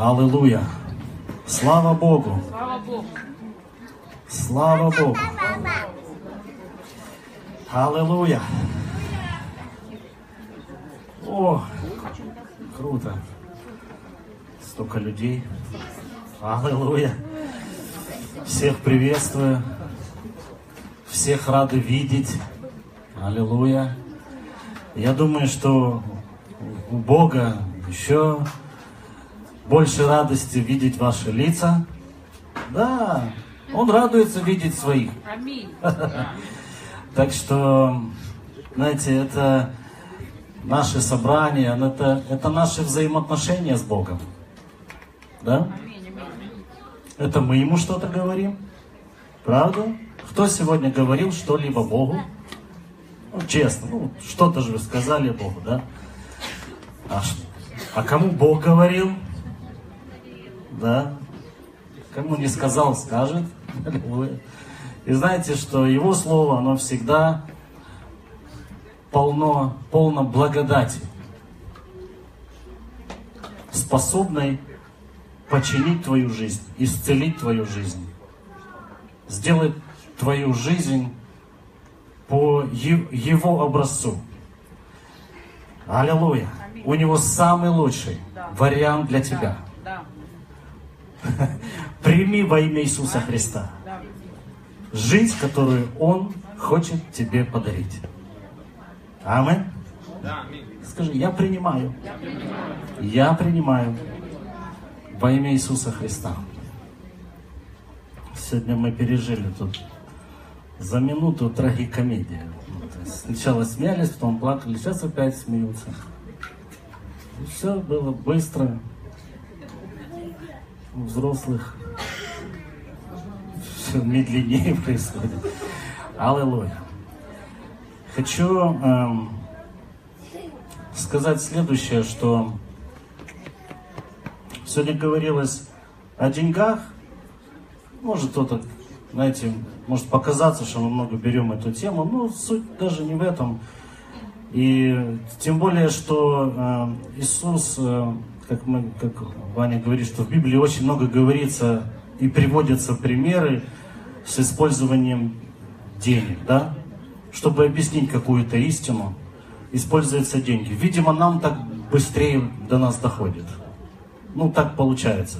Аллилуйя. Слава Богу. Слава Богу. Слава Богу. Аллилуйя. О, круто. Столько людей. Аллилуйя. Всех приветствую. Всех рады видеть. Аллилуйя. Я думаю, что у Бога еще больше радости видеть ваши лица. Да, Он радуется видеть своих. Аминь. Так что, знаете, это наше собрание, это, это наши взаимоотношения с Богом. Да? Это мы ему что-то говорим. Правда? Кто сегодня говорил что-либо Богу? Ну, честно, ну, что-то же вы сказали Богу, да? А, а кому Бог говорил? Да? Кому не сказал, скажет. И знаете, что Его Слово, оно всегда полно, полно благодати, способной починить твою жизнь, исцелить твою жизнь, сделать твою жизнь по Его образцу. Аллилуйя. У Него самый лучший вариант для тебя. Да. Прими во имя Иисуса Христа жизнь, которую Он хочет тебе подарить. Аминь. Скажи, я принимаю. Я принимаю во имя Иисуса Христа. Сегодня мы пережили тут за минуту трагикомедия. Ну, есть Сначала смеялись, потом плакали, сейчас опять смеются. И все было быстро. У взрослых все медленнее происходит. Аллилуйя. Хочу эм, сказать следующее, что сегодня говорилось о деньгах. Может кто-то, знаете, может показаться, что мы много берем эту тему, но суть даже не в этом. И тем более, что э, Иисус, э, как, мы, как Ваня говорит, что в Библии очень много говорится и приводятся примеры с использованием денег, да? Чтобы объяснить какую-то истину, используются деньги. Видимо, нам так быстрее до нас доходит. Ну, так получается.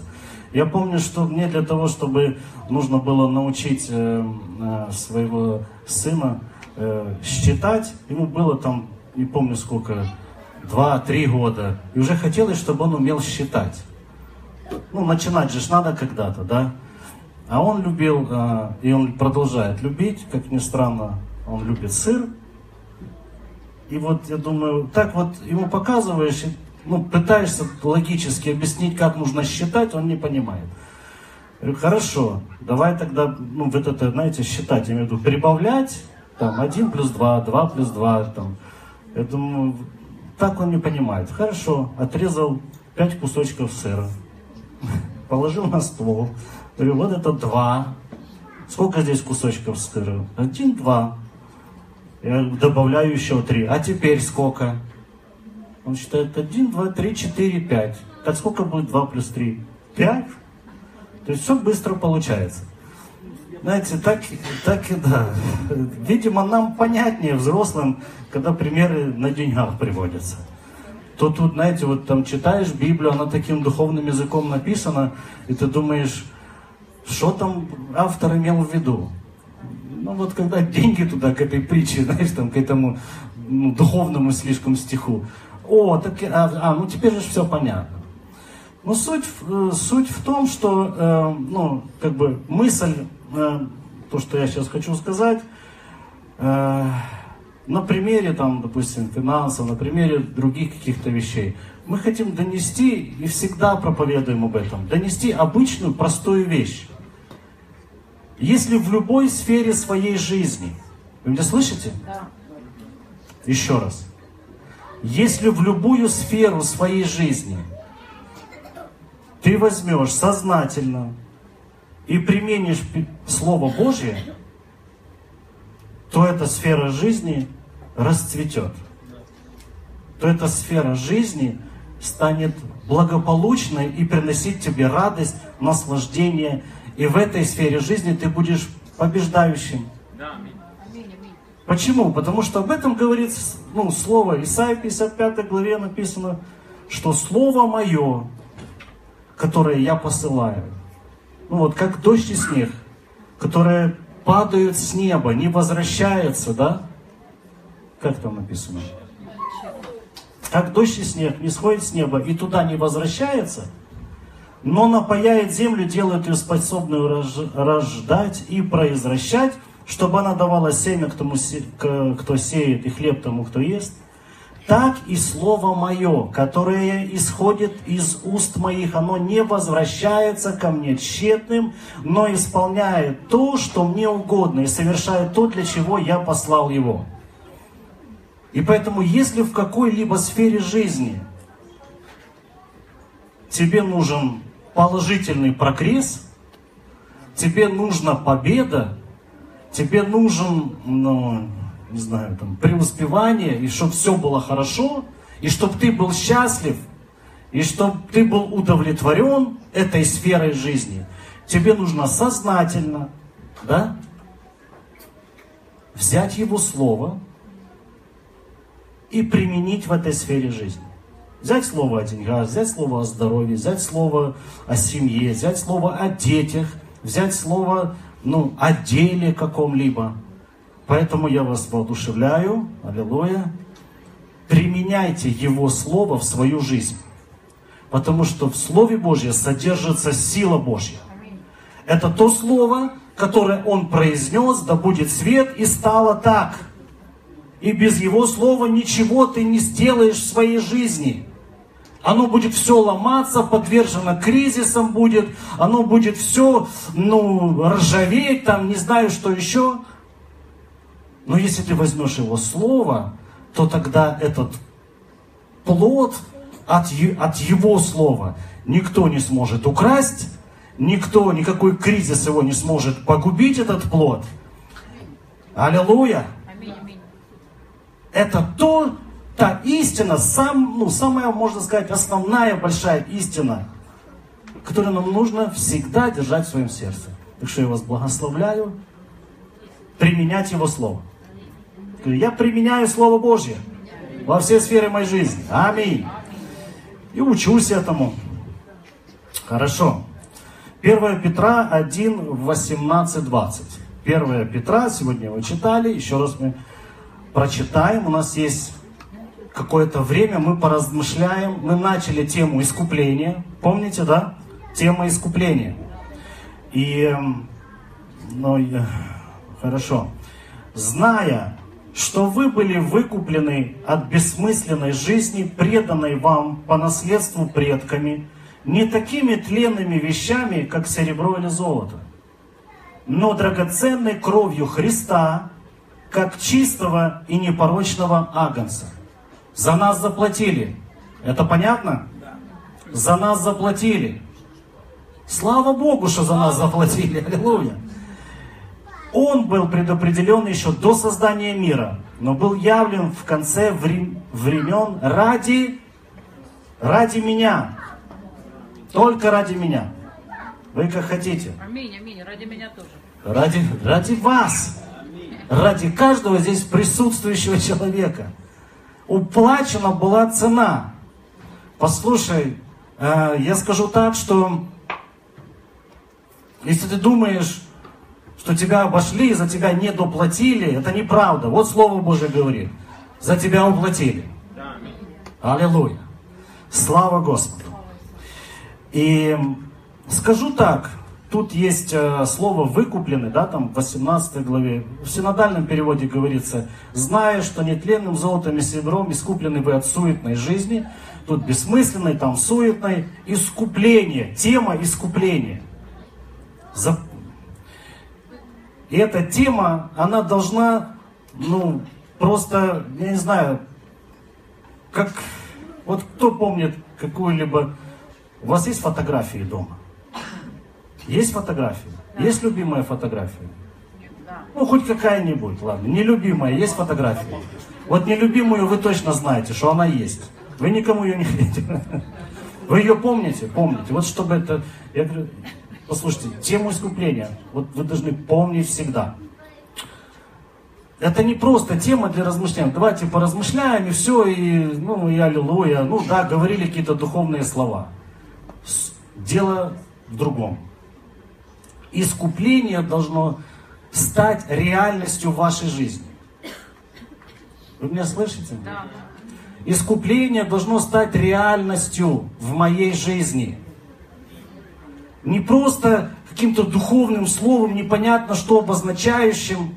Я помню, что мне для того, чтобы нужно было научить э, э, своего сына э, считать, ему было там, не помню сколько, два-три года. И уже хотелось, чтобы он умел считать. Ну, начинать же надо когда-то, да? А он любил, э, и он продолжает любить, как ни странно, он любит сыр. И вот я думаю, так вот ему показываешь, ну, пытаешься логически объяснить, как нужно считать, он не понимает. Я говорю, хорошо, давай тогда, ну, вот это, знаете, считать, я имею в виду, прибавлять, там, 1 плюс 2, 2 плюс 2, там. Я думаю, так он не понимает. Хорошо, отрезал 5 кусочков сыра, положил на стол, говорю, вот это 2. Сколько здесь кусочков сыра? Один, два. Я добавляю еще три. А теперь сколько? Он считает 1, 2, 3, 4, 5. Так сколько будет 2 плюс 3? 5? То есть все быстро получается. Знаете, так, так и да. Видимо, нам понятнее, взрослым, когда примеры на деньгах приводятся. То тут, знаете, вот там читаешь Библию, она таким духовным языком написана, и ты думаешь, что там автор имел в виду? Ну вот когда деньги туда, к этой притче, знаешь, там, к этому ну, духовному слишком стиху. О, так, а, а, ну теперь же все понятно. Но суть, в- э, суть в том, что, э, ну, как бы мысль, э, то, что я сейчас хочу сказать, на примере, там, допустим, финансов, на примере других каких-то вещей, мы хотим донести, и всегда проповедуем об этом, донести обычную, простую вещь. Если в любой сфере своей жизни, вы меня слышите? Да. Еще раз. Если в любую сферу своей жизни ты возьмешь сознательно и применишь Слово Божье, то эта сфера жизни расцветет. То эта сфера жизни станет благополучной и приносить тебе радость, наслаждение. И в этой сфере жизни ты будешь побеждающим. Почему? Потому что об этом говорит ну, слово Исаия 55 главе написано, что слово мое, которое я посылаю, ну вот как дождь и снег, которые падают с неба, не возвращаются, да? Как там написано? Как дождь и снег не сходит с неба и туда не возвращается, но напаяет землю, делает ее способную рождать и произвращать, чтобы она давала семя к тому, кто сеет, и хлеб тому, кто ест, так и слово мое, которое исходит из уст моих, оно не возвращается ко мне тщетным, но исполняет то, что мне угодно, и совершает то, для чего я послал его. И поэтому, если в какой-либо сфере жизни тебе нужен положительный прогресс, тебе нужна победа, тебе нужен, ну, не знаю, там, преуспевание, и чтобы все было хорошо, и чтобы ты был счастлив, и чтобы ты был удовлетворен этой сферой жизни, тебе нужно сознательно, да, взять его слово и применить в этой сфере жизни. Взять слово о деньгах, взять слово о здоровье, взять слово о семье, взять слово о детях, взять слово ну, о деле каком-либо. Поэтому я вас воодушевляю, аллилуйя, применяйте Его Слово в свою жизнь. Потому что в Слове Божьем содержится сила Божья. Это то Слово, которое Он произнес, да будет свет, и стало так. И без Его Слова ничего ты не сделаешь в своей жизни. Оно будет все ломаться, подвержено кризисам будет, оно будет все, ну, ржаветь, там, не знаю, что еще. Но если ты возьмешь его слово, то тогда этот плод от, от его слова никто не сможет украсть, никто, никакой кризис его не сможет погубить, этот плод. Аллилуйя! Это то, та истина, сам, ну, самая, можно сказать, основная большая истина, которую нам нужно всегда держать в своем сердце. Так что я вас благословляю применять Его Слово. Я применяю Слово Божье во все сферы моей жизни. Аминь. И учусь этому. Хорошо. 1 Петра 1, 18, 20. 1 Петра, сегодня вы читали, еще раз мы прочитаем. У нас есть какое-то время мы поразмышляем, мы начали тему искупления, помните, да? Тема искупления. И, ну, хорошо. Зная, что вы были выкуплены от бессмысленной жизни, преданной вам по наследству предками, не такими тленными вещами, как серебро или золото, но драгоценной кровью Христа, как чистого и непорочного агнца – за нас заплатили. Это понятно? За нас заплатили. Слава Богу, что за нас заплатили. Аллилуйя. Он был предопределен еще до создания мира, но был явлен в конце времен ради, ради меня. Только ради меня. Вы как хотите. Аминь, аминь. Ради меня тоже. Ради, ради вас. Ради каждого здесь присутствующего человека уплачена была цена. Послушай, э, я скажу так, что если ты думаешь, что тебя обошли, за тебя не доплатили, это неправда. Вот Слово Божье говорит. За тебя уплатили. Аллилуйя. Слава Господу. И скажу так, Тут есть э, слово «выкуплены», да, там в 18 главе. В синодальном переводе говорится, «Зная, что нетленным золотом и серебром искуплены вы от суетной жизни». Тут бессмысленной, там суетной. Искупление, тема искупления. И эта тема, она должна, ну, просто, я не знаю, как... Вот кто помнит какую-либо... У вас есть фотографии дома? Есть фотографии? Да. Есть любимая фотография? Да. Ну, хоть какая-нибудь, ладно. Нелюбимая, есть фотография? Вот нелюбимую вы точно знаете, что она есть. Вы никому ее не говорите. Вы ее помните? Помните. Вот чтобы это... Я говорю, послушайте, тему искупления, вот вы должны помнить всегда. Это не просто тема для размышления. Давайте поразмышляем, и все, и, ну, и аллилуйя. Ну да, говорили какие-то духовные слова. Дело в другом. Искупление должно стать реальностью вашей жизни. Вы меня слышите? Да. Искупление должно стать реальностью в моей жизни. Не просто каким-то духовным словом, непонятно что обозначающим.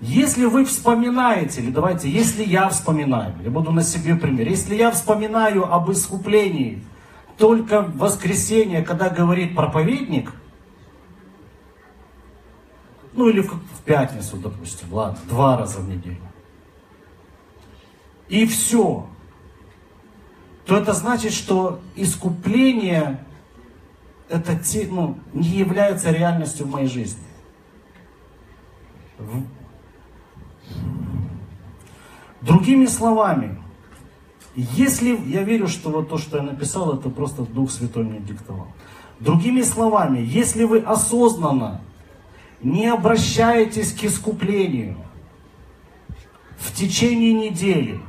Если вы вспоминаете, или давайте, если я вспоминаю, я буду на себе пример, если я вспоминаю об искуплении только в воскресенье, когда говорит проповедник – ну или в, в пятницу, допустим, ладно, два раза в неделю. И все. То это значит, что искупление это те, ну, не является реальностью в моей жизни. Другими словами, если я верю, что вот то, что я написал, это просто Дух Святой мне диктовал. Другими словами, если вы осознанно не обращаетесь к искуплению в течение недели,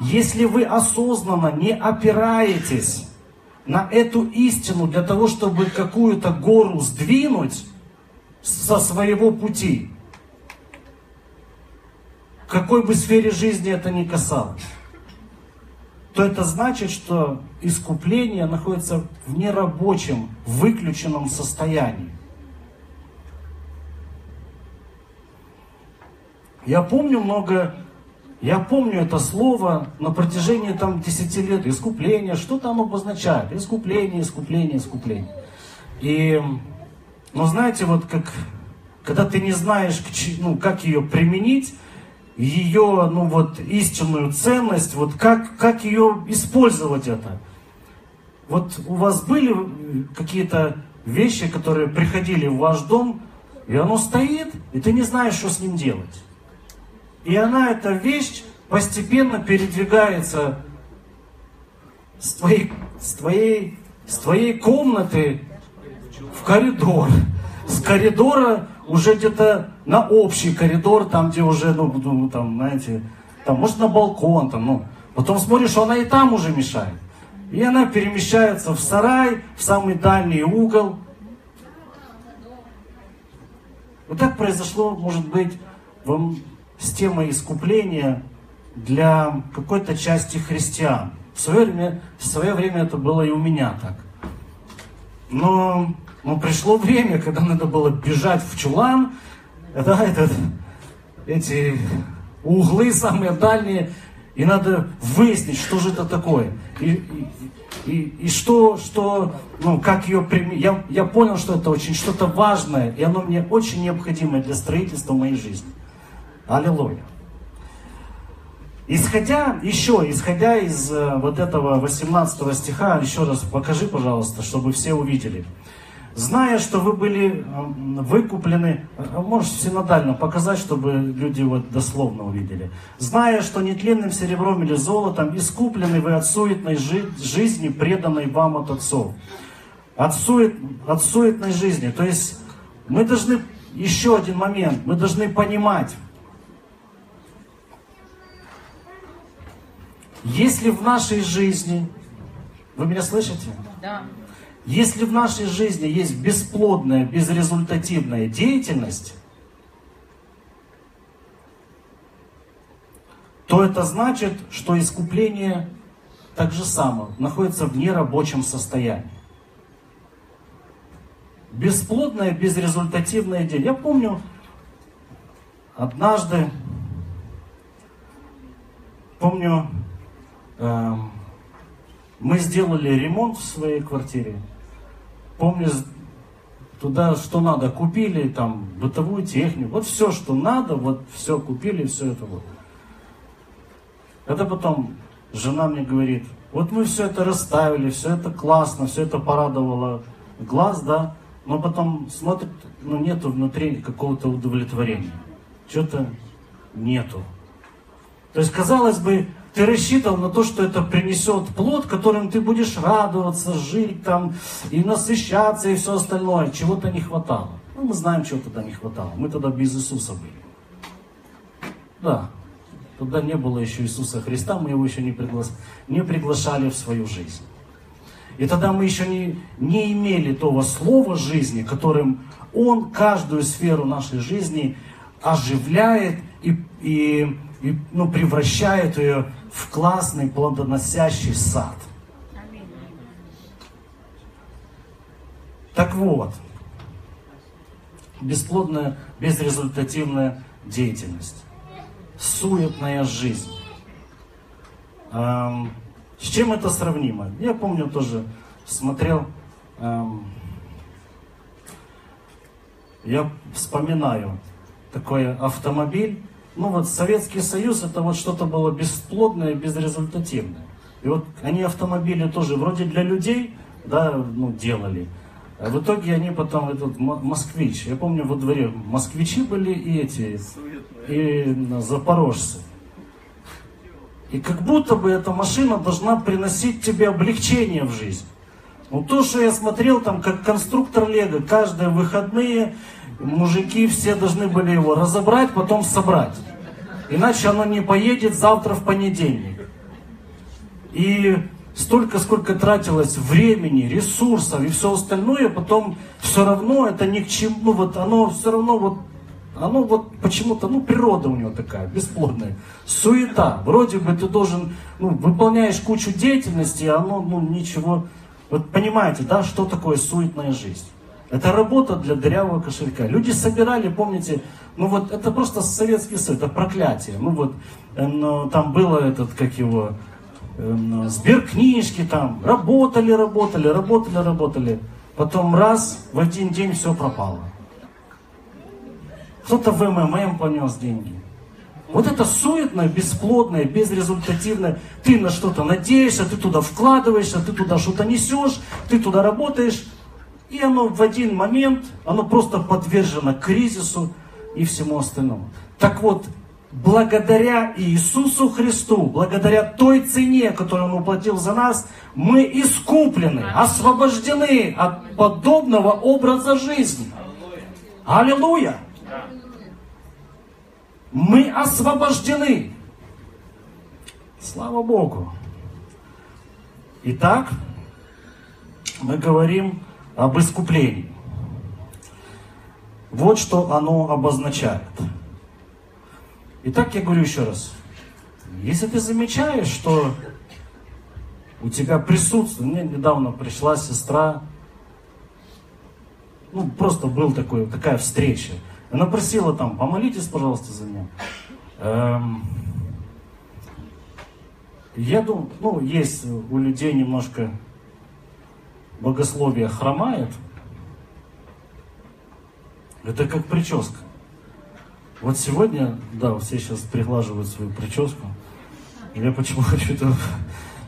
если вы осознанно не опираетесь на эту истину для того, чтобы какую-то гору сдвинуть со своего пути, какой бы сфере жизни это ни касалось, то это значит, что искупление находится в нерабочем, выключенном состоянии. Я помню много, я помню это слово на протяжении там 10 лет, искупление, что там обозначает? Искупление, искупление, искупление. И, ну знаете, вот как, когда ты не знаешь, ну, как ее применить, ее, ну вот, истинную ценность, вот как, как ее использовать это. Вот у вас были какие-то вещи, которые приходили в ваш дом, и оно стоит, и ты не знаешь, что с ним делать. И она, эта вещь, постепенно передвигается с твоей, с твоей, с твоей комнаты в коридор. С коридора уже где-то на общий коридор, там, где уже, ну, ну там, знаете, там, может, на балкон, там, ну. Потом смотришь, она и там уже мешает. И она перемещается в сарай, в самый дальний угол. Вот так произошло, может быть, вам с темой искупления для какой-то части христиан. В свое время, в свое время это было и у меня так. Но, но пришло время, когда надо было бежать в чулан, да, этот, эти углы самые дальние, и надо выяснить, что же это такое. И, и, и, и что, что, ну, как ее применить. Я, я понял, что это очень что-то важное, и оно мне очень необходимое для строительства моей жизни. Аллилуйя. Исходя, еще, исходя из э, вот этого 18 стиха, еще раз покажи, пожалуйста, чтобы все увидели. Зная, что вы были э, выкуплены, э, можешь синодально показать, чтобы люди вот дословно увидели. Зная, что нетленным серебром или золотом искуплены вы от суетной жи- жизни, преданной вам от отцов. От, сует, от суетной жизни. То есть мы должны, еще один момент, мы должны понимать, Если в нашей жизни, вы меня слышите? Да. Если в нашей жизни есть бесплодная, безрезультативная деятельность, то это значит, что искупление так же само находится в нерабочем состоянии. Бесплодная, безрезультативная деятельность. Я помню, однажды, помню, мы сделали ремонт в своей квартире. Помню, туда что надо купили, там, бытовую технику. Вот все, что надо, вот все купили, все это вот. Это потом жена мне говорит, вот мы все это расставили, все это классно, все это порадовало глаз, да, но потом смотрит, ну нету внутри какого-то удовлетворения. Что-то нету. То есть, казалось бы, ты рассчитывал на то, что это принесет плод, которым ты будешь радоваться, жить там и насыщаться и все остальное. Чего-то не хватало. Ну, мы знаем, чего тогда не хватало. Мы тогда без Иисуса были. Да, тогда не было еще Иисуса Христа, мы его еще не, пригла... не приглашали в свою жизнь. И тогда мы еще не, не имели того слова жизни, которым Он каждую сферу нашей жизни оживляет и, и, и ну, превращает ее в классный плодоносящий сад. Так вот, бесплодная, безрезультативная деятельность, суетная жизнь. Эм, с чем это сравнимо? Я помню тоже, смотрел, эм, я вспоминаю такой автомобиль, ну вот Советский Союз это вот что-то было бесплодное, безрезультативное. И вот они автомобили тоже вроде для людей, да, ну, делали. А в итоге они потом, этот москвич, я помню во дворе, москвичи были и эти, и запорожцы. И как будто бы эта машина должна приносить тебе облегчение в жизнь. Ну то, что я смотрел там, как конструктор Лего, каждые выходные мужики все должны были его разобрать, потом собрать. Иначе оно не поедет завтра в понедельник. И столько, сколько тратилось времени, ресурсов и все остальное, потом все равно это ни к чему, ну вот оно все равно вот, оно вот почему-то, ну природа у него такая, бесплодная, суета. Вроде бы ты должен, ну, выполняешь кучу деятельности, а оно, ну, ничего, вот понимаете, да, что такое суетная жизнь? Это работа для дырявого кошелька. Люди собирали, помните, ну вот это просто Советский Союз, это проклятие. Ну вот ну, там было этот, как его, ну, сберкнижки там, работали, работали, работали, работали. Потом раз, в один день все пропало. Кто-то в МММ понес деньги. Вот это суетное, бесплодное, безрезультативное. Ты на что-то надеешься, ты туда вкладываешься, ты туда что-то несешь, ты туда работаешь, и оно в один момент, оно просто подвержено кризису и всему остальному. Так вот, благодаря Иисусу Христу, благодаря той цене, которую Он уплатил за нас, мы искуплены, освобождены от подобного образа жизни. Аллилуйя! Мы освобождены. Слава Богу. Итак, мы говорим об искуплении. Вот что оно обозначает. Итак, я говорю еще раз. Если ты замечаешь, что у тебя присутствует, мне недавно пришла сестра, ну, просто был такой, такая встреча. Она просила там, помолитесь, пожалуйста, за меня. Эм, я думаю, ну, есть у людей немножко богословие хромает, это как прическа. Вот сегодня, да, все сейчас приглаживают свою прическу. Я почему хочу это...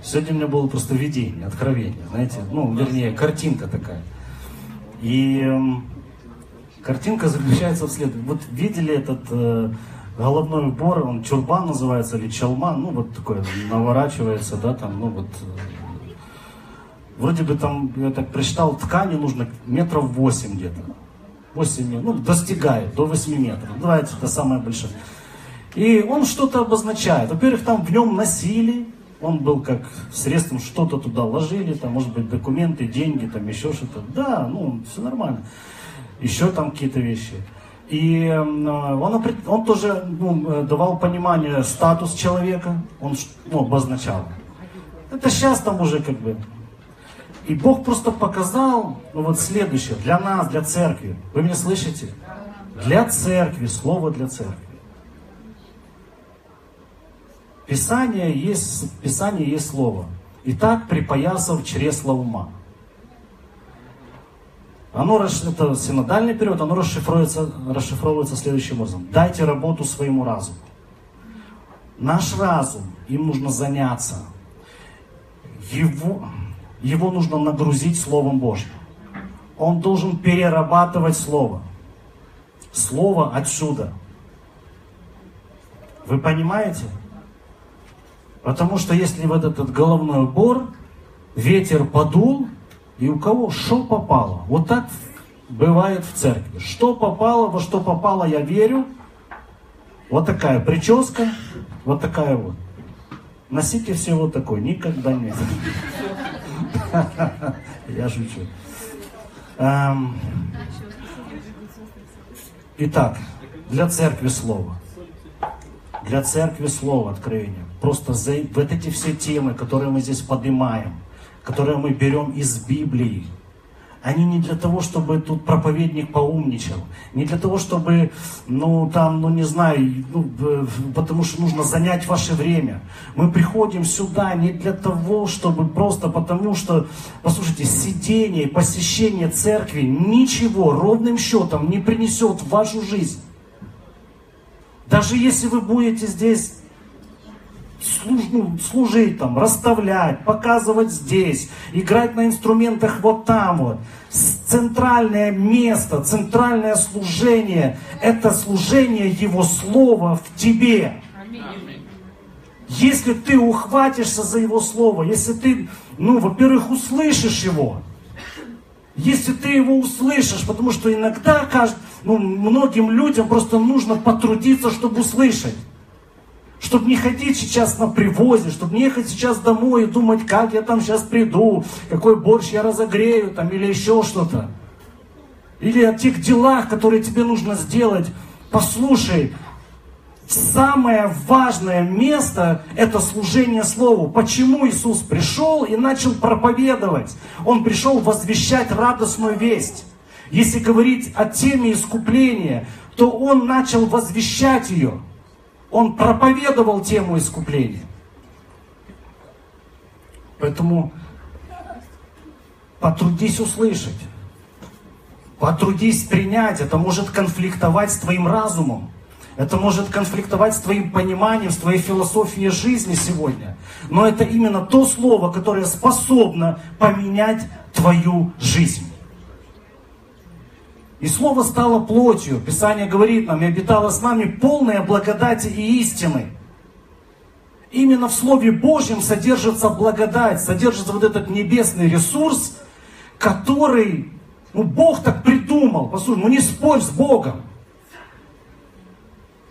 Сегодня у меня было просто видение, откровение, знаете, ну, вернее, картинка такая. И э, картинка заключается в следующем. Вот видели этот э, головной убор, он чурбан называется, или чалман, ну, вот такой, наворачивается, да, там, ну, вот, э, Вроде бы там, я так прочитал, ткани нужно метров 8 где-то. 8, ну, достигает до 8 метров. Давайте, это самое большое. И он что-то обозначает. Во-первых, там в нем носили, он был как средством, что-то туда ложили, там, может быть, документы, деньги, там еще что-то. Да, ну, все нормально. Еще там какие-то вещи. И эм, он, он тоже ну, э, давал понимание статус человека, он ну, обозначал. Это сейчас там уже как бы и Бог просто показал, ну вот следующее, для нас, для церкви. Вы меня слышите? Для церкви, слово для церкви. Писание есть, Писание есть слово. Итак, припоясав чресло ума. Оно, это синодальный период, оно расшифровывается, расшифровывается следующим образом. Дайте работу своему разуму. Наш разум, им нужно заняться. Его, его нужно нагрузить Словом Божьим. Он должен перерабатывать Слово. Слово отсюда. Вы понимаете? Потому что если вот этот головной убор, ветер подул, и у кого что попало. Вот так бывает в церкви. Что попало, во что попало, я верю. Вот такая прическа, вот такая вот. Носите все вот такой, никогда нет. Я шучу. Эм, итак, для церкви слово. Для церкви слово откровение. Просто за, вот эти все темы, которые мы здесь поднимаем, которые мы берем из Библии, они не для того, чтобы тут проповедник поумничал, не для того, чтобы, ну там, ну не знаю, ну, потому что нужно занять ваше время. Мы приходим сюда не для того, чтобы просто потому что, послушайте, сидение, посещение церкви ничего ровным счетом не принесет в вашу жизнь. Даже если вы будете здесь ну, служить там, расставлять, показывать здесь, играть на инструментах вот там вот. Центральное место, центральное служение – это служение Его Слова в тебе. Если ты ухватишься за Его Слово, если ты, ну, во-первых, услышишь Его, если ты его услышишь, потому что иногда ну, многим людям просто нужно потрудиться, чтобы услышать. Чтобы не ходить сейчас на привозе, чтобы не ехать сейчас домой и думать, как я там сейчас приду, какой борщ я разогрею там или еще что-то. Или о тех делах, которые тебе нужно сделать. Послушай, самое важное место – это служение Слову. Почему Иисус пришел и начал проповедовать? Он пришел возвещать радостную весть. Если говорить о теме искупления, то Он начал возвещать ее – он проповедовал тему искупления. Поэтому потрудись услышать. Потрудись принять. Это может конфликтовать с твоим разумом. Это может конфликтовать с твоим пониманием, с твоей философией жизни сегодня. Но это именно то слово, которое способно поменять твою жизнь. И Слово стало плотью. Писание говорит нам, и обитало с нами полная благодати и истины. Именно в Слове Божьем содержится благодать, содержится вот этот небесный ресурс, который ну, Бог так придумал. Послушай, ну не спорь с Богом.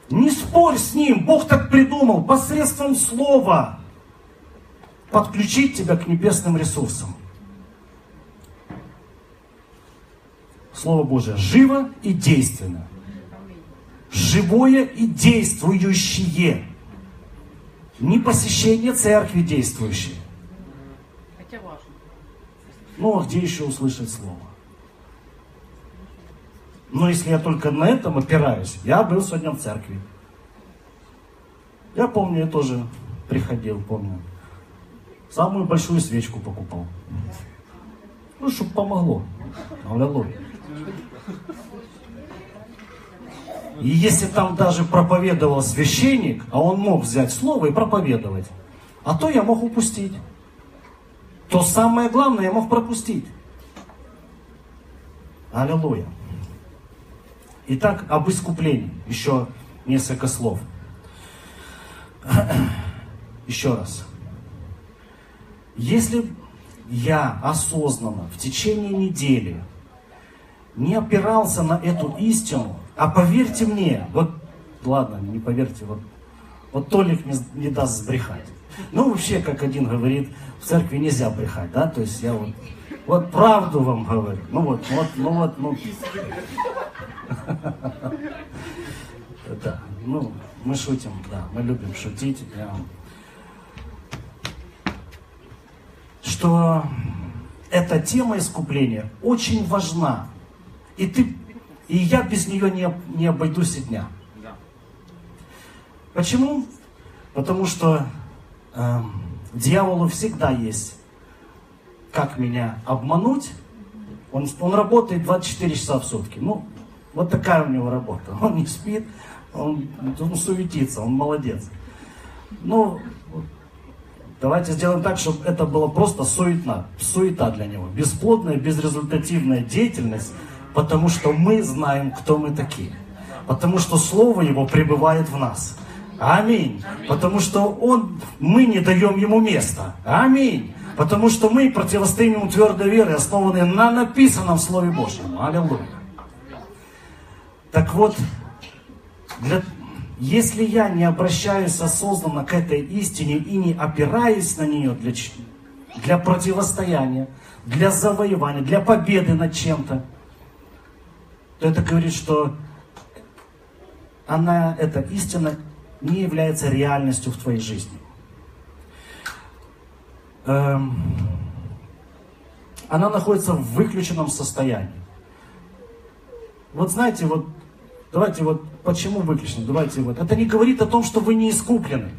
Не спорь с Ним. Бог так придумал посредством Слова подключить тебя к небесным ресурсам. Слово Божие живо и действенно. Живое и действующее. Не посещение церкви действующее. Хотя важно. Ну, а где еще услышать Слово? Но если я только на этом опираюсь, я был сегодня в церкви. Я помню, я тоже приходил, помню. Самую большую свечку покупал. Ну, чтобы помогло. Аллилуйя. И если там даже проповедовал священник, а он мог взять слово и проповедовать, а то я мог упустить. То самое главное я мог пропустить. Аллилуйя. Итак, об искуплении. Еще несколько слов. Еще раз. Если я осознанно в течение недели не опирался на эту истину, а поверьте мне, вот, ладно, не поверьте, вот, вот Толик не, не даст сбрехать. Ну, вообще, как один говорит, в церкви нельзя брехать, да, то есть я вот, вот правду вам говорю, ну вот, вот, ну вот, ну. Да, ну, мы шутим, да, мы любим шутить. Что эта тема искупления очень важна. И ты, и я без нее не, не обойдусь и дня. Почему? Потому что э, дьяволу всегда есть, как меня обмануть. Он, он работает 24 часа в сутки. Ну, вот такая у него работа. Он не спит, он, он суетится, он молодец. Ну, давайте сделаем так, чтобы это было просто суетна, суета для него. Бесплодная, безрезультативная деятельность, потому что мы знаем, кто мы такие. Потому что Слово Его пребывает в нас. Аминь. Потому что он, мы не даем ему места. Аминь. Потому что мы противостоим ему твердой верой, основанной на написанном Слове Божьем. Аллилуйя. Так вот, для, если я не обращаюсь осознанно к этой истине и не опираюсь на нее для, для противостояния, для завоевания, для победы над чем-то, то это говорит, что она, эта истина не является реальностью в твоей жизни. Эм, она находится в выключенном состоянии. Вот знаете, вот давайте вот почему выключено? Давайте вот. Это не говорит о том, что вы не искуплены.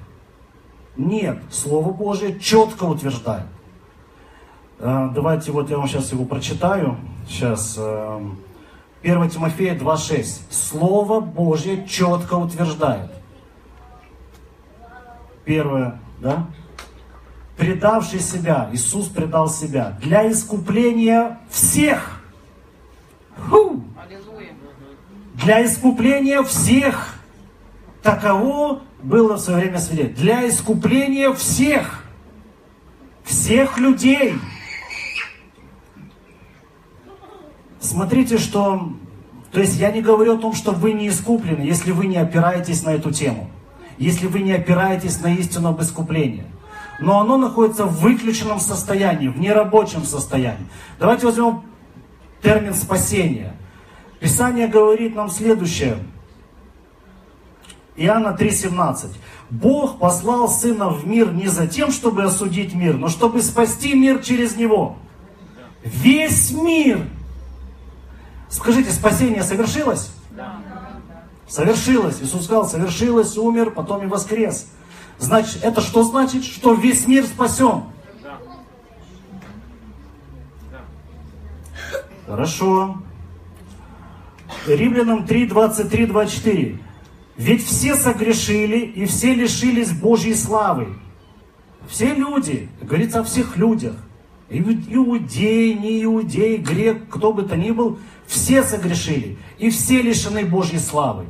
Нет, Слово Божие четко утверждает. Э, давайте вот я вам сейчас его прочитаю. Сейчас. 1 эм, Тимофея 2.6. Слово Божье четко утверждает. Первое, да? Предавший себя, Иисус предал себя для искупления всех. Фу! Для искупления всех. Таково было в свое время свидетель. Для искупления всех. Всех людей. Смотрите, что... То есть я не говорю о том, что вы не искуплены, если вы не опираетесь на эту тему если вы не опираетесь на истину об искуплении. Но оно находится в выключенном состоянии, в нерабочем состоянии. Давайте возьмем термин спасения. Писание говорит нам следующее. Иоанна 3,17. Бог послал Сына в мир не за тем, чтобы осудить мир, но чтобы спасти мир через Него. Весь мир. Скажите, спасение совершилось? Да совершилось. Иисус сказал, совершилось, умер, потом и воскрес. Значит, это что значит? Что весь мир спасен. Хорошо. Римлянам 3, 23, 24. Ведь все согрешили и все лишились Божьей славы. Все люди, говорится о всех людях. Иудей, не иудей, грек, кто бы то ни был, все согрешили и все лишены Божьей славы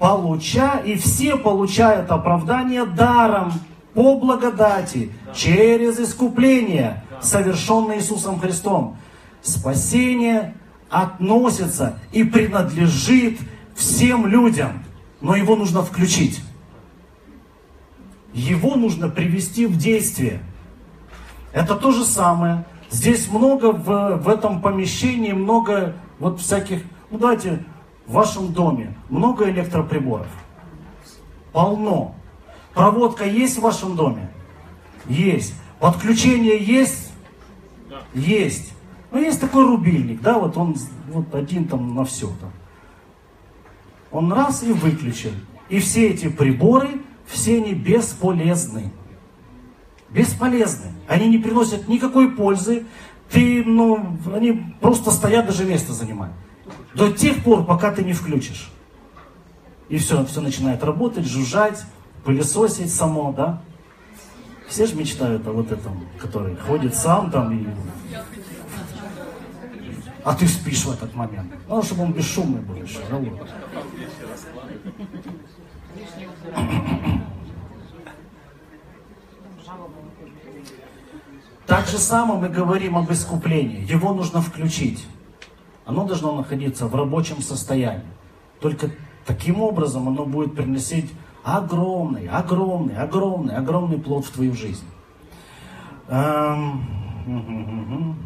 получа, и все получают оправдание даром по благодати, через искупление, совершенное Иисусом Христом. Спасение относится и принадлежит всем людям, но его нужно включить. Его нужно привести в действие. Это то же самое. Здесь много в, в этом помещении, много вот всяких, ну давайте в вашем доме много электроприборов? Полно. Проводка есть в вашем доме? Есть. Подключение есть? Есть. Ну, есть такой рубильник, да, вот он вот один там на все там. Он раз и выключен. И все эти приборы, все они бесполезны. Бесполезны. Они не приносят никакой пользы. Ты, ну, они просто стоят, даже место занимают. До тех пор, пока ты не включишь. И все, все начинает работать, жужжать, пылесосить само, да? Все же мечтают о вот этом, который ходит сам там и... А ты спишь в этот момент. Надо, чтобы он бесшумный был еще. Да, вот. Так же само мы говорим об искуплении. Его нужно включить оно должно находиться в рабочем состоянии. Только таким образом оно будет приносить огромный, огромный, огромный, огромный плод в твою жизнь. Эм,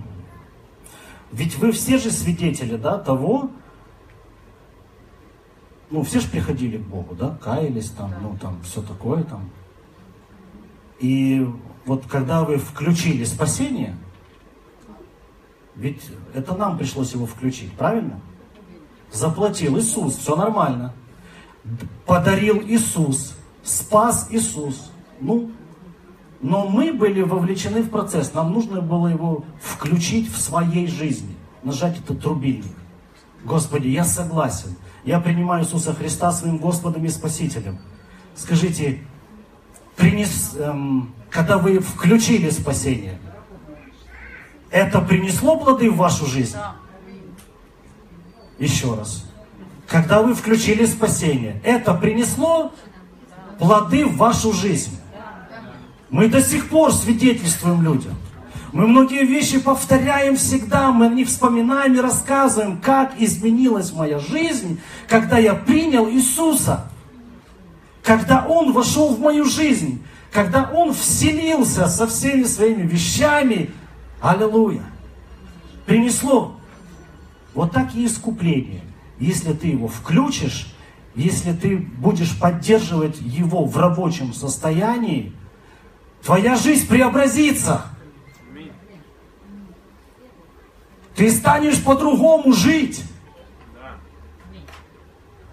Ведь вы все же свидетели да, того, ну, все же приходили к Богу, да, каялись там, ну, там, все такое там. И вот когда вы включили спасение, ведь это нам пришлось его включить, правильно? Заплатил Иисус, все нормально. Подарил Иисус, спас Иисус. Ну, но мы были вовлечены в процесс. Нам нужно было его включить в своей жизни. Нажать этот рубильник. Господи, я согласен. Я принимаю Иисуса Христа своим Господом и Спасителем. Скажите, принес, эм, когда вы включили спасение, это принесло плоды в вашу жизнь? Еще раз. Когда вы включили спасение, это принесло плоды в вашу жизнь. Мы до сих пор свидетельствуем людям. Мы многие вещи повторяем всегда, мы них вспоминаем и рассказываем, как изменилась моя жизнь, когда я принял Иисуса. Когда Он вошел в мою жизнь, когда Он вселился со всеми своими вещами, аллилуйя, принесло вот так и искупление. Если ты его включишь, если ты будешь поддерживать его в рабочем состоянии, твоя жизнь преобразится. Ты станешь по-другому жить.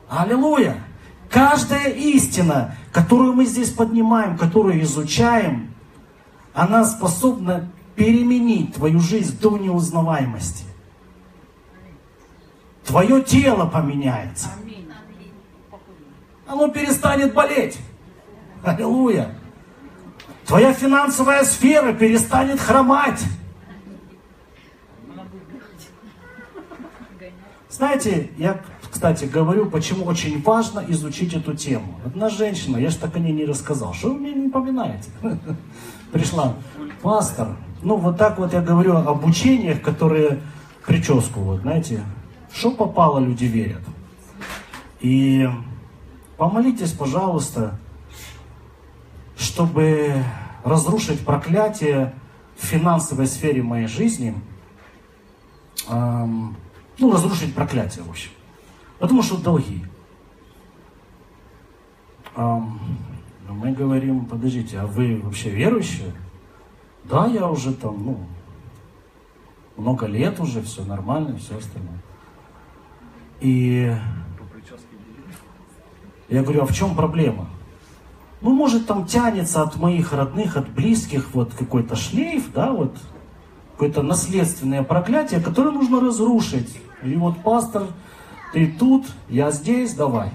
Аллилуйя. Каждая истина, которую мы здесь поднимаем, которую изучаем, она способна переменить твою жизнь до неузнаваемости. Твое тело поменяется. Оно перестанет болеть. Аллилуйя. Твоя финансовая сфера перестанет хромать. Знаете, я, кстати, говорю, почему очень важно изучить эту тему. Одна женщина, я же так о ней не рассказал, что вы мне не напоминаете? Пришла, пастор, ну вот так вот я говорю об учениях, которые прическу, вот знаете, что попало, люди верят. И помолитесь, пожалуйста, чтобы разрушить проклятие в финансовой сфере моей жизни, эм, ну, разрушить проклятие, в общем. Потому что долги. Эм, мы говорим, подождите, а вы вообще верующие? Да, я уже там, ну, много лет уже, все нормально, все остальное. И я говорю, а в чем проблема? Ну, может, там тянется от моих родных, от близких вот какой-то шлейф, да, вот какое-то наследственное проклятие, которое нужно разрушить. И вот пастор, ты тут, я здесь, давай.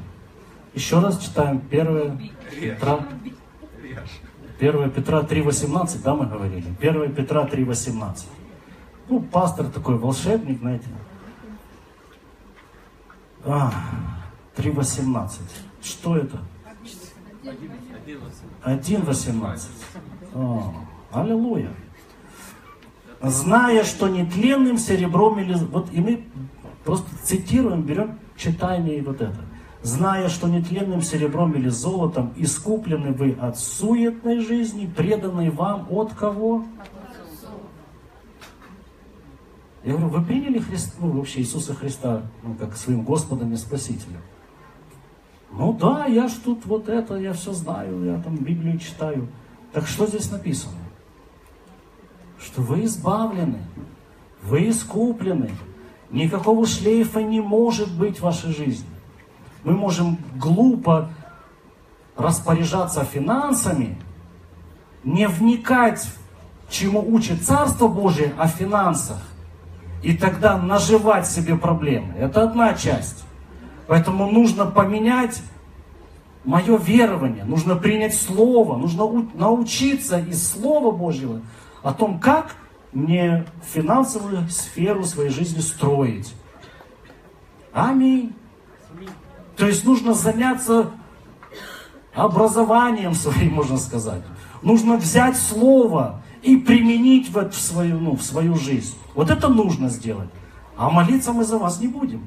Еще раз читаем 1 Петра, 1 Петра 3.18, да, мы говорили? 1 Петра 3.18. Ну, пастор такой волшебник, знаете. А, 3.18. Что это? 1.18. О, аллилуйя. Зная, что нетленным серебром или... Вот и мы просто цитируем, берем, читаем и вот это. Зная, что нетленным серебром или золотом искуплены вы от суетной жизни, преданной вам от кого? Я говорю, вы приняли Христа, ну, вообще Иисуса Христа ну, как своим Господом и Спасителем? Ну да, я ж тут вот это, я все знаю, я там Библию читаю. Так что здесь написано? Что вы избавлены, вы искуплены. Никакого шлейфа не может быть в вашей жизни. Мы можем глупо распоряжаться финансами, не вникать, чему учит Царство Божие о финансах, и тогда наживать себе проблемы. Это одна часть. Поэтому нужно поменять мое верование, нужно принять Слово, нужно научиться из Слова Божьего о том, как мне финансовую сферу своей жизни строить. Аминь. То есть нужно заняться образованием своим, можно сказать. Нужно взять Слово и применить в, в, свою, ну, в свою жизнь. Вот это нужно сделать. А молиться мы за вас не будем.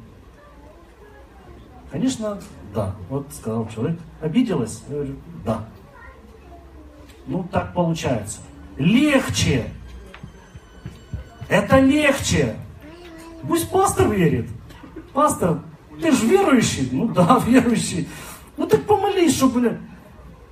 Конечно, да. Вот сказал человек, обиделась? Я говорю, да. Ну, так получается. Легче. Это легче. Пусть пастор верит. Пастор, ты же верующий? Ну да, верующий. Ну так помолись, чтобы...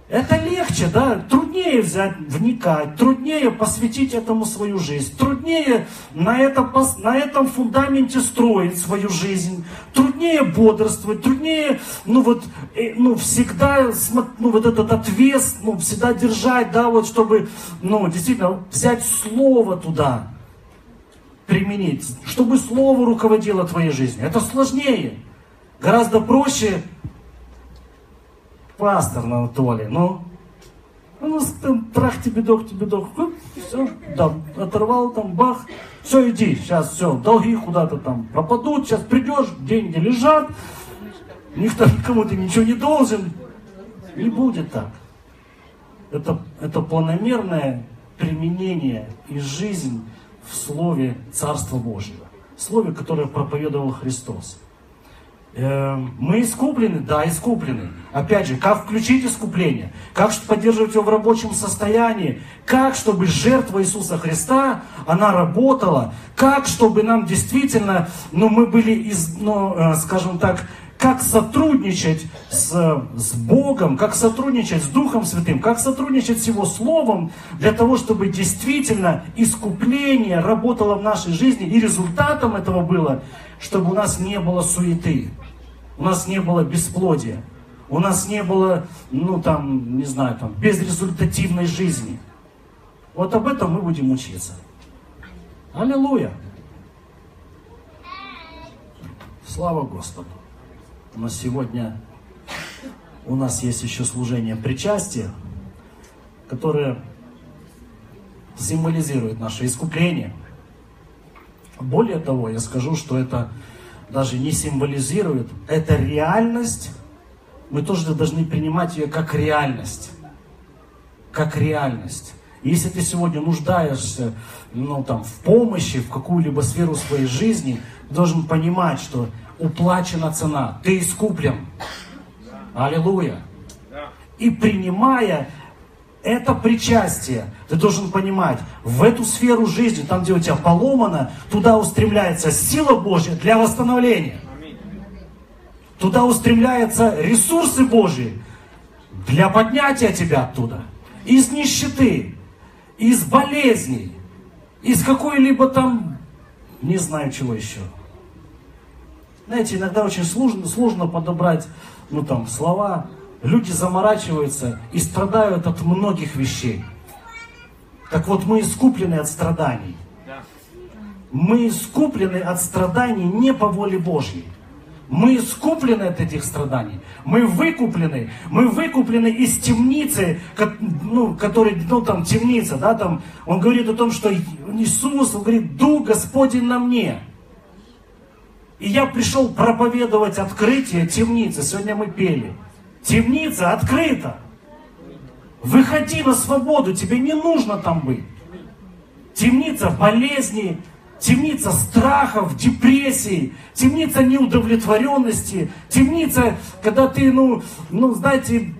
Это легче, да, труднее взять, вникать, труднее посвятить этому свою жизнь, труднее на этом, на этом фундаменте строить свою жизнь, труднее бодрствовать, труднее, ну вот, э, ну всегда, ну вот этот отвес, ну всегда держать, да, вот чтобы, ну действительно взять слово туда, применить, чтобы слово руководило твоей жизнью. Это сложнее. Гораздо проще пастор на Анатолий, ну, ну, там, трах тебе дох, тебе дох, все, там, оторвал, там, бах, все, иди, сейчас все, долги куда-то там пропадут, сейчас придешь, деньги лежат, никто никому ты ничего не должен, Не будет так. Это, это планомерное применение и жизнь в Слове Царства Божьего. Слове, которое проповедовал Христос. Эм, мы искуплены? Да, искуплены. Опять же, как включить искупление? Как поддерживать его в рабочем состоянии? Как, чтобы жертва Иисуса Христа, она работала? Как, чтобы нам действительно, ну, мы были, из, ну, э, скажем так, как сотрудничать с, с Богом, как сотрудничать с Духом Святым, как сотрудничать с Его Словом, для того, чтобы действительно искупление работало в нашей жизни, и результатом этого было, чтобы у нас не было суеты, у нас не было бесплодия, у нас не было, ну там, не знаю, там, безрезультативной жизни. Вот об этом мы будем учиться. Аллилуйя! Слава Господу! Но сегодня у нас есть еще служение причастия, которое символизирует наше искупление. Более того, я скажу, что это даже не символизирует, это реальность. Мы тоже должны принимать ее как реальность. Как реальность. Если ты сегодня нуждаешься ну, там, в помощи, в какую-либо сферу своей жизни, ты должен понимать, что уплачена цена, ты искуплен. Аллилуйя. И принимая это причастие, ты должен понимать, в эту сферу жизни, там, где у тебя поломано, туда устремляется сила Божья для восстановления. Туда устремляются ресурсы Божьи для поднятия тебя оттуда. Из нищеты, из болезней, из какой-либо там, не знаю чего еще. Знаете, иногда очень сложно, сложно подобрать ну, там, слова. Люди заморачиваются и страдают от многих вещей. Так вот, мы искуплены от страданий. Мы искуплены от страданий не по воле Божьей. Мы искуплены от этих страданий. Мы выкуплены. Мы выкуплены из темницы, ну, который, ну, там, темница, да, там, он говорит о том, что Иисус, он говорит, Дух Господень на мне. И я пришел проповедовать открытие темницы. Сегодня мы пели. Темница открыта. Выходи на свободу, тебе не нужно там быть. Темница болезней, темница страхов, депрессий, темница неудовлетворенности, темница, когда ты, ну, ну, знаете,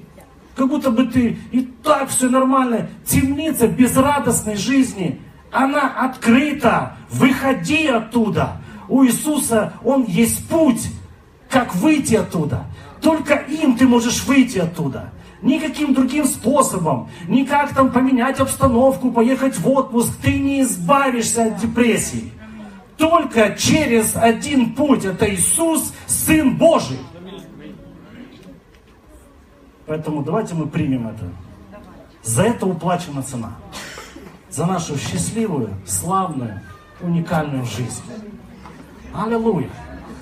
как будто бы ты и так все нормально. Темница безрадостной жизни, она открыта. Выходи оттуда у Иисуса Он есть путь, как выйти оттуда. Только им ты можешь выйти оттуда. Никаким другим способом, никак там поменять обстановку, поехать в отпуск, ты не избавишься от депрессии. Только через один путь, это Иисус, Сын Божий. Поэтому давайте мы примем это. За это уплачена цена. За нашу счастливую, славную, уникальную жизнь. Hallelujah.